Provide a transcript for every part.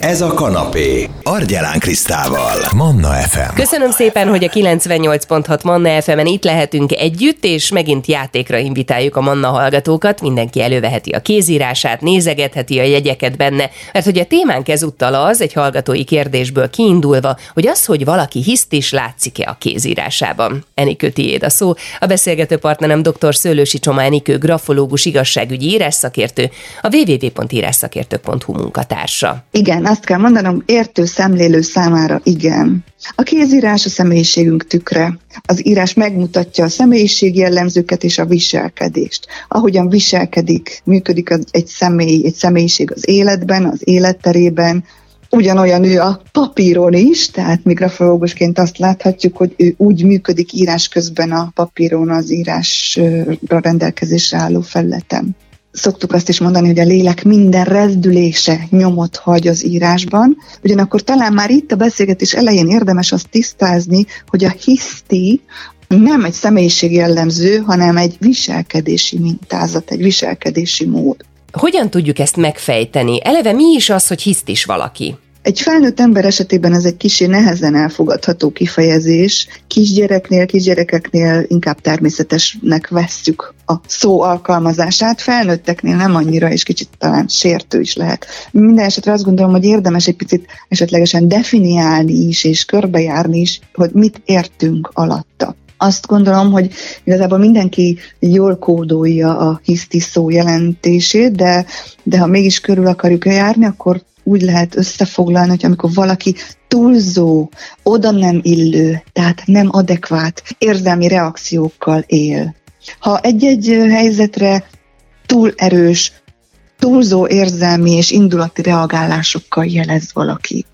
Ez a kanapé. Argyelán Krisztával. Manna FM. Köszönöm szépen, hogy a 98.6 Manna FM-en itt lehetünk együtt, és megint játékra invitáljuk a Manna hallgatókat. Mindenki előveheti a kézírását, nézegetheti a jegyeket benne, mert hogy a témánk ezúttal az, egy hallgatói kérdésből kiindulva, hogy az, hogy valaki hiszt is látszik-e a kézírásában. Enikő tiéd a szó. A beszélgető partnerem dr. Szőlősi Csoma Enikő, grafológus, igazságügyi írásszakértő, a www.írásszakértő.hu munkatársa. Igen, azt kell mondanom, értő szemlélő számára igen. A kézírás a személyiségünk tükre. Az írás megmutatja a személyiség jellemzőket és a viselkedést. Ahogyan viselkedik, működik egy személy, egy személyiség az életben, az életterében, ugyanolyan ő a papíron is, tehát migrafológusként azt láthatjuk, hogy ő úgy működik írás közben a papíron az írásra rendelkezésre álló felületen szoktuk azt is mondani, hogy a lélek minden rezdülése nyomot hagy az írásban, ugyanakkor talán már itt a beszélgetés elején érdemes azt tisztázni, hogy a hiszti nem egy személyiség jellemző, hanem egy viselkedési mintázat, egy viselkedési mód. Hogyan tudjuk ezt megfejteni? Eleve mi is az, hogy hiszt is valaki? Egy felnőtt ember esetében ez egy kicsi nehezen elfogadható kifejezés. Kisgyereknél, kisgyerekeknél inkább természetesnek vesszük a szó alkalmazását, felnőtteknél nem annyira, és kicsit talán sértő is lehet. Minden esetre azt gondolom, hogy érdemes egy picit esetlegesen definiálni is, és körbejárni is, hogy mit értünk alatta azt gondolom, hogy igazából mindenki jól kódolja a hiszti szó jelentését, de, de ha mégis körül akarjuk járni, akkor úgy lehet összefoglalni, hogy amikor valaki túlzó, oda nem illő, tehát nem adekvát érzelmi reakciókkal él. Ha egy-egy helyzetre túl erős, túlzó érzelmi és indulati reagálásokkal jelez valaki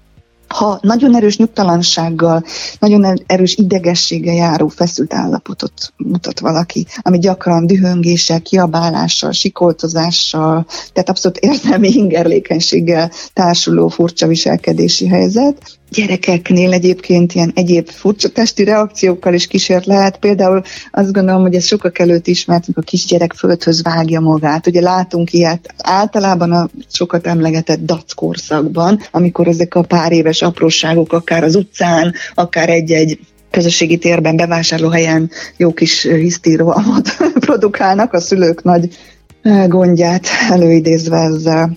ha nagyon erős nyugtalansággal, nagyon erős idegességgel járó feszült állapotot mutat valaki, ami gyakran dühöngéssel, kiabálással, sikoltozással, tehát abszolút érzelmi ingerlékenységgel társuló furcsa viselkedési helyzet, gyerekeknél egyébként ilyen egyéb furcsa testi reakciókkal is kísért lehet. Például azt gondolom, hogy ez sokak előtt ismert, amikor a kisgyerek földhöz vágja magát. Ugye látunk ilyet általában a sokat emlegetett dac korszakban, amikor ezek a pár éves apróságok akár az utcán, akár egy-egy közösségi térben, bevásárlóhelyen jó kis hisztíroalmat produkálnak, a szülők nagy eh, gondját előidézve ezzel.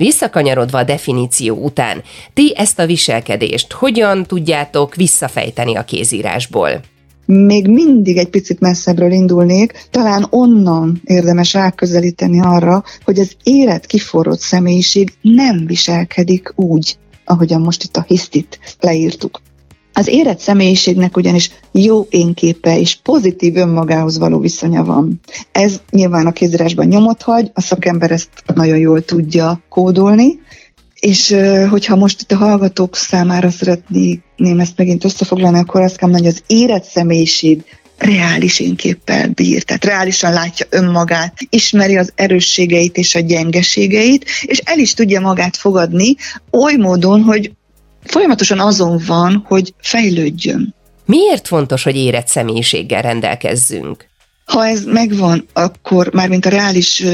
Visszakanyarodva a definíció után, ti ezt a viselkedést hogyan tudjátok visszafejteni a kézírásból? még mindig egy picit messzebbről indulnék, talán onnan érdemes ráközelíteni arra, hogy az élet kiforrott személyiség nem viselkedik úgy, ahogyan most itt a hisztit leírtuk. Az érett személyiségnek ugyanis jó énképe és pozitív önmagához való viszonya van. Ez nyilván a kézírásban nyomot hagy, a szakember ezt nagyon jól tudja kódolni, és hogyha most itt a hallgatók számára szeretném ezt megint összefoglalni, akkor azt kell hogy az érett személyiség reális énképpel bír, tehát reálisan látja önmagát, ismeri az erősségeit és a gyengeségeit, és el is tudja magát fogadni oly módon, hogy folyamatosan azon van, hogy fejlődjön. Miért fontos, hogy érett személyiséggel rendelkezzünk? Ha ez megvan, akkor már mint a reális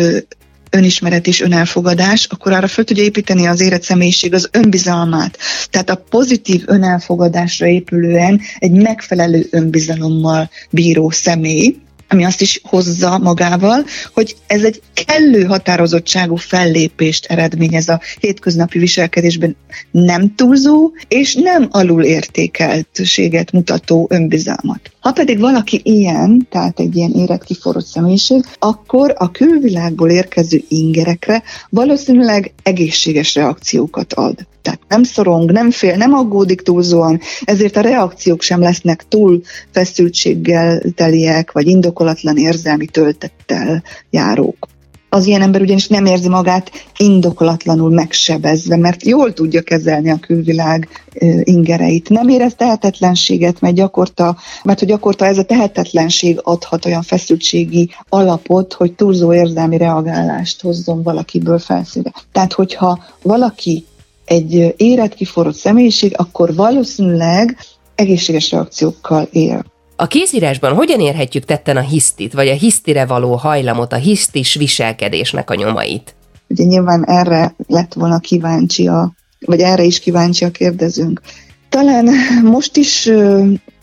önismeret és önelfogadás, akkor arra föl tudja építeni az érett személyiség az önbizalmát. Tehát a pozitív önelfogadásra épülően egy megfelelő önbizalommal bíró személy, ami azt is hozza magával, hogy ez egy kellő határozottságú fellépést eredményez a hétköznapi viselkedésben nem túlzó és nem alul értékeltséget mutató önbizalmat. Ha pedig valaki ilyen, tehát egy ilyen érett kiforrott személyiség, akkor a külvilágból érkező ingerekre valószínűleg egészséges reakciókat ad. Tehát nem szorong, nem fél, nem aggódik túlzóan, ezért a reakciók sem lesznek túl feszültséggel teliek, vagy indokolatlan érzelmi töltettel járók az ilyen ember ugyanis nem érzi magát indokolatlanul megsebezve, mert jól tudja kezelni a külvilág ingereit. Nem érez tehetetlenséget, mert gyakorta, mert hogy gyakorta ez a tehetetlenség adhat olyan feszültségi alapot, hogy túlzó érzelmi reagálást hozzon valakiből felszíre. Tehát, hogyha valaki egy érett kiforrott személyiség, akkor valószínűleg egészséges reakciókkal él. A kézírásban hogyan érhetjük tetten a hisztit, vagy a hisztire való hajlamot, a hisztis viselkedésnek a nyomait? Ugye nyilván erre lett volna kíváncsi a vagy erre is kíváncsi a kérdezőnk. Talán most is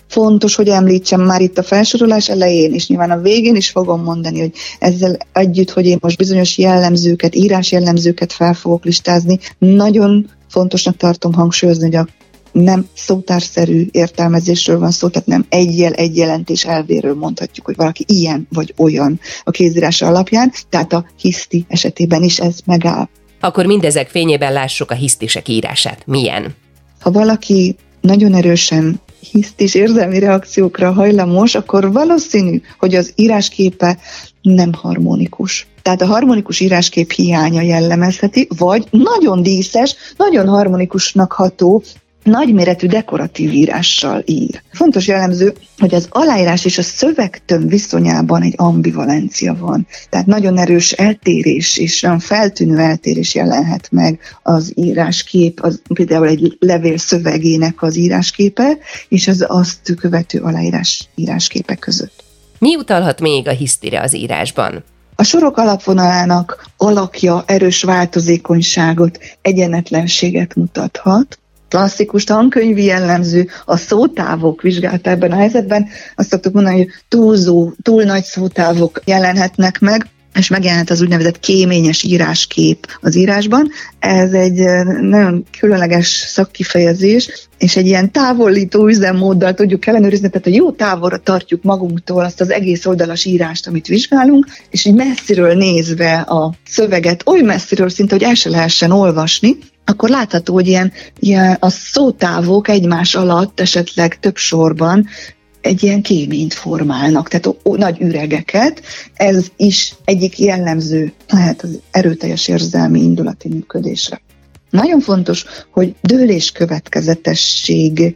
fontos, hogy említsem már itt a felsorolás elején, és nyilván a végén is fogom mondani, hogy ezzel együtt, hogy én most bizonyos jellemzőket, írás jellemzőket fel fogok listázni, nagyon fontosnak tartom hangsúlyozni, hogy a nem szótárszerű értelmezésről van szó, tehát nem egy jel, egy jelentés elvéről mondhatjuk, hogy valaki ilyen vagy olyan a kézírása alapján, tehát a hiszti esetében is ez megáll. Akkor mindezek fényében lássuk a hisztisek írását. Milyen? Ha valaki nagyon erősen hisztis érzelmi reakciókra hajlamos, akkor valószínű, hogy az írásképe nem harmonikus. Tehát a harmonikus íráskép hiánya jellemezheti, vagy nagyon díszes, nagyon harmonikusnak ható nagyméretű dekoratív írással ír. Fontos jellemző, hogy az aláírás és a szövegtöm viszonyában egy ambivalencia van. Tehát nagyon erős eltérés és olyan feltűnő eltérés jelenhet meg az íráskép, az, például egy levél szövegének az írásképe, és az azt követő aláírás írásképe között. Mi utalhat még a hisztire az írásban? A sorok alapvonalának alakja erős változékonyságot, egyenetlenséget mutathat, klasszikus tankönyvi jellemző, a szótávok vizsgálta ebben a helyzetben. Azt szoktuk mondani, hogy túlzó, túl nagy szótávok jelenhetnek meg, és megjelent az úgynevezett kéményes íráskép az írásban. Ez egy nagyon különleges szakkifejezés, és egy ilyen távolító üzemmóddal tudjuk ellenőrizni, tehát a jó távolra tartjuk magunktól azt az egész oldalas írást, amit vizsgálunk, és így messziről nézve a szöveget, oly messziről szinte, hogy el se lehessen olvasni, akkor látható, hogy ilyen, ilyen a szótávok egymás alatt esetleg több sorban egy ilyen kéményt formálnak, tehát ó, ó, nagy üregeket. Ez is egyik jellemző lehet az erőteljes érzelmi indulati működésre. Nagyon fontos, hogy dőlés következetesség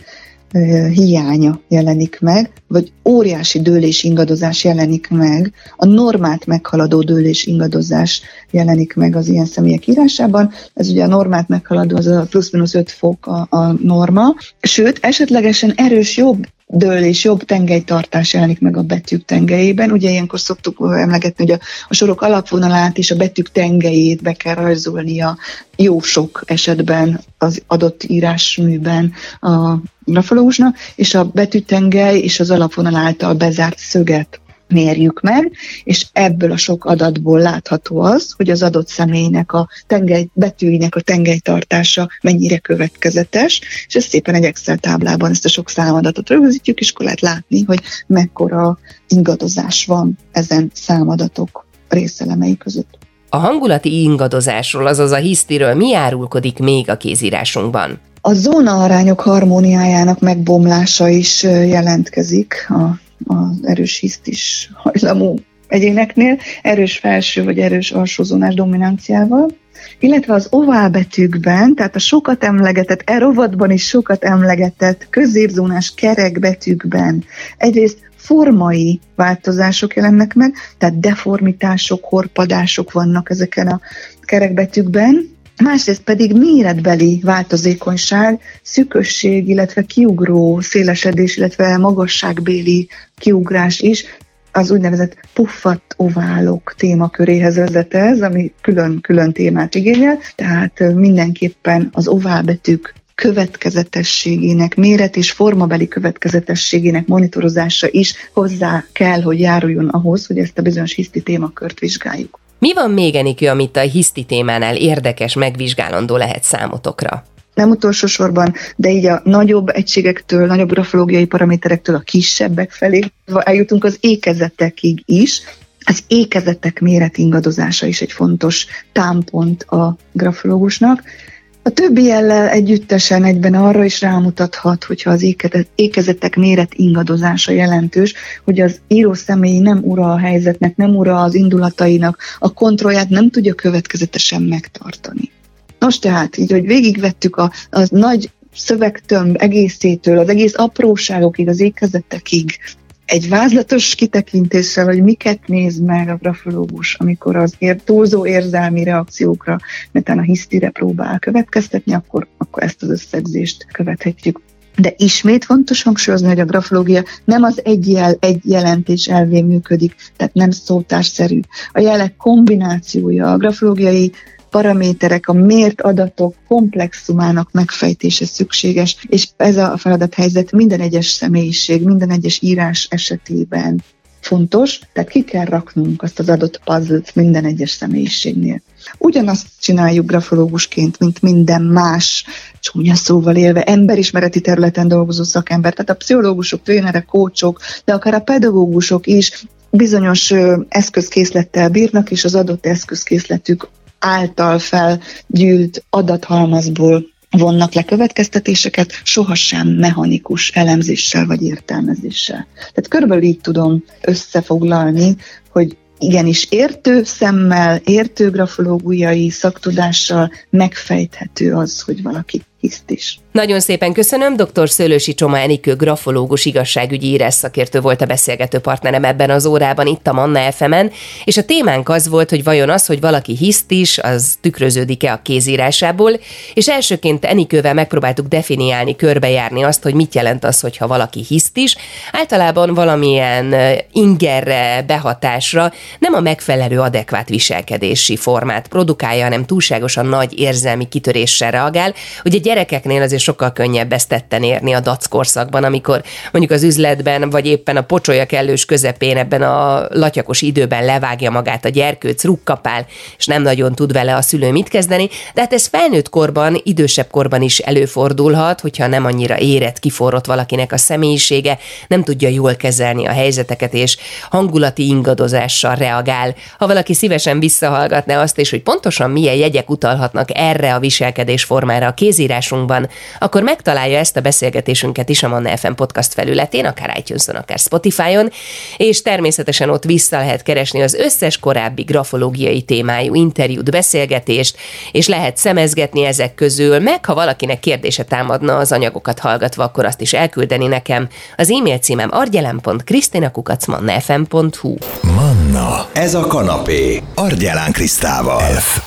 hiánya jelenik meg, vagy óriási dőlés ingadozás jelenik meg, a normát meghaladó dőlés ingadozás jelenik meg az ilyen személyek írásában. Ez ugye a normát meghaladó, az a plusz-minusz 5 fok a, a norma. Sőt, esetlegesen erős jobb dőlés, jobb tengelytartás jelenik meg a betűk tengelyében. Ugye ilyenkor szoktuk emlegetni, hogy a, a sorok alapvonalát és a betűk tengelyét be kell rajzolnia jó sok esetben az adott írásműben a grafológusnak, és a betűtengely és az alapvonal által bezárt szöget mérjük meg, és ebből a sok adatból látható az, hogy az adott személynek a tengely, betűinek a tengelytartása mennyire következetes, és ezt szépen egy Excel táblában ezt a sok számadatot rögzítjük, és akkor lehet látni, hogy mekkora ingadozás van ezen számadatok részelemei között. A hangulati ingadozásról, azaz a hisztiről mi árulkodik még a kézírásunkban? A zóna arányok harmóniájának megbomlása is jelentkezik a az erős hisztis hajlamú egyéneknél, erős felső vagy erős alsózónás dominanciával, illetve az oválbetűkben, tehát a sokat emlegetett, erovatban is sokat emlegetett középzónás kerekbetűkben egyrészt formai változások jelennek meg, tehát deformitások, horpadások vannak ezeken a kerekbetűkben, másrészt pedig méretbeli változékonyság, szükösség, illetve kiugró szélesedés, illetve magasságbéli kiugrás is az úgynevezett puffat oválok témaköréhez vezet ez, ami külön-külön témát igényel, tehát mindenképpen az oválbetűk következetességének, méret és formabeli következetességének monitorozása is hozzá kell, hogy járuljon ahhoz, hogy ezt a bizonyos hiszti témakört vizsgáljuk. Mi van még, Enikő, amit a hiszti témánál érdekes, megvizsgálandó lehet számotokra? nem utolsó sorban, de így a nagyobb egységektől, nagyobb grafológiai paraméterektől a kisebbek felé eljutunk az ékezetekig is. Az ékezetek méret ingadozása is egy fontos támpont a grafológusnak. A többi jellel együttesen egyben arra is rámutathat, hogyha az ékezetek méret ingadozása jelentős, hogy az író személy nem ura a helyzetnek, nem ura az indulatainak, a kontrollját nem tudja következetesen megtartani. Nos tehát, így, hogy végigvettük a, a nagy szövegtömb egészétől, az egész apróságokig, az ékezetekig, egy vázlatos kitekintéssel, hogy miket néz meg a grafológus, amikor az ér, túlzó érzelmi reakciókra, netán a hisztire próbál következtetni, akkor, akkor ezt az összegzést követhetjük. De ismét fontos hangsúlyozni, hogy a grafológia nem az egy jel, egy jelentés elvén működik, tehát nem szótárszerű. A jelek kombinációja, a grafológiai paraméterek, a mért adatok komplexumának megfejtése szükséges, és ez a feladathelyzet minden egyes személyiség, minden egyes írás esetében fontos, tehát ki kell raknunk azt az adott puzzle minden egyes személyiségnél. Ugyanazt csináljuk grafológusként, mint minden más csúnya szóval élve emberismereti területen dolgozó szakember, tehát a pszichológusok, trénerek, kócsok, de akár a pedagógusok is bizonyos eszközkészlettel bírnak, és az adott eszközkészletük által felgyűlt adathalmazból vonnak le következtetéseket, sohasem mechanikus elemzéssel vagy értelmezéssel. Tehát körülbelül így tudom összefoglalni, hogy igenis értő szemmel, értő grafológiai szaktudással megfejthető az, hogy valaki hiszt is. Nagyon szépen köszönöm, dr. Szőlősi Csoma Enikő, grafológus, igazságügyi írás volt a beszélgető partnerem ebben az órában, itt a Manna fm és a témánk az volt, hogy vajon az, hogy valaki hiszt is, az tükröződik-e a kézírásából, és elsőként Enikővel megpróbáltuk definiálni, körbejárni azt, hogy mit jelent az, hogyha valaki hiszt is. Általában valamilyen ingerre, behatásra nem a megfelelő adekvát viselkedési formát produkálja, hanem túlságosan nagy érzelmi kitöréssel reagál, hogy a gyerekeknél azért sokkal könnyebb ezt tetten érni a dac amikor mondjuk az üzletben, vagy éppen a pocsolya kellős közepén ebben a latyakos időben levágja magát a gyerkőc, rukkapál, és nem nagyon tud vele a szülő mit kezdeni, de hát ez felnőtt korban, idősebb korban is előfordulhat, hogyha nem annyira érett, kiforrott valakinek a személyisége, nem tudja jól kezelni a helyzeteket, és hangulati ingadozással reagál. Ha valaki szívesen visszahallgatná azt, és hogy pontosan milyen jegyek utalhatnak erre a viselkedésformára a kézírásunkban, akkor megtalálja ezt a beszélgetésünket is a Manna FM podcast felületén, akár itunes akár Spotify-on, és természetesen ott vissza lehet keresni az összes korábbi grafológiai témájú interjút, beszélgetést, és lehet szemezgetni ezek közül, meg ha valakinek kérdése támadna az anyagokat hallgatva, akkor azt is elküldeni nekem. Az e-mail címem argyelem.krisztinakukacmannafm.hu Manna, ez a kanapé, Argyelán Krisztával. F